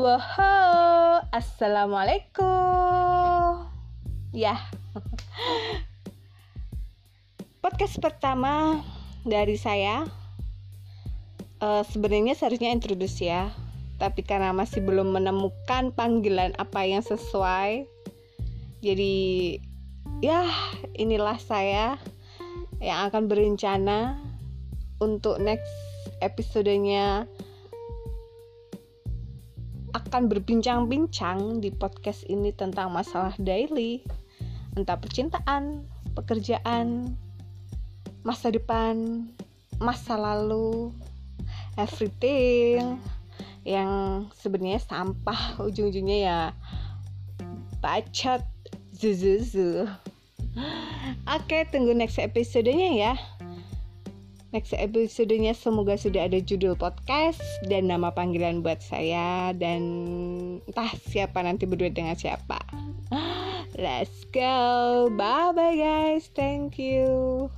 Wow, assalamualaikum. Ya, podcast pertama dari saya. Uh, Sebenarnya seharusnya introduce ya, tapi karena masih belum menemukan panggilan apa yang sesuai, jadi ya inilah saya yang akan berencana untuk next episodenya akan berbincang-bincang di podcast ini tentang masalah daily, entah percintaan, pekerjaan, masa depan, masa lalu, everything yang sebenarnya sampah ujung-ujungnya ya bacot zuzuzu. Oke tunggu next episodenya ya next episodenya semoga sudah ada judul podcast dan nama panggilan buat saya. Dan entah siapa nanti berdua dengan siapa. Let's go. Bye bye guys. Thank you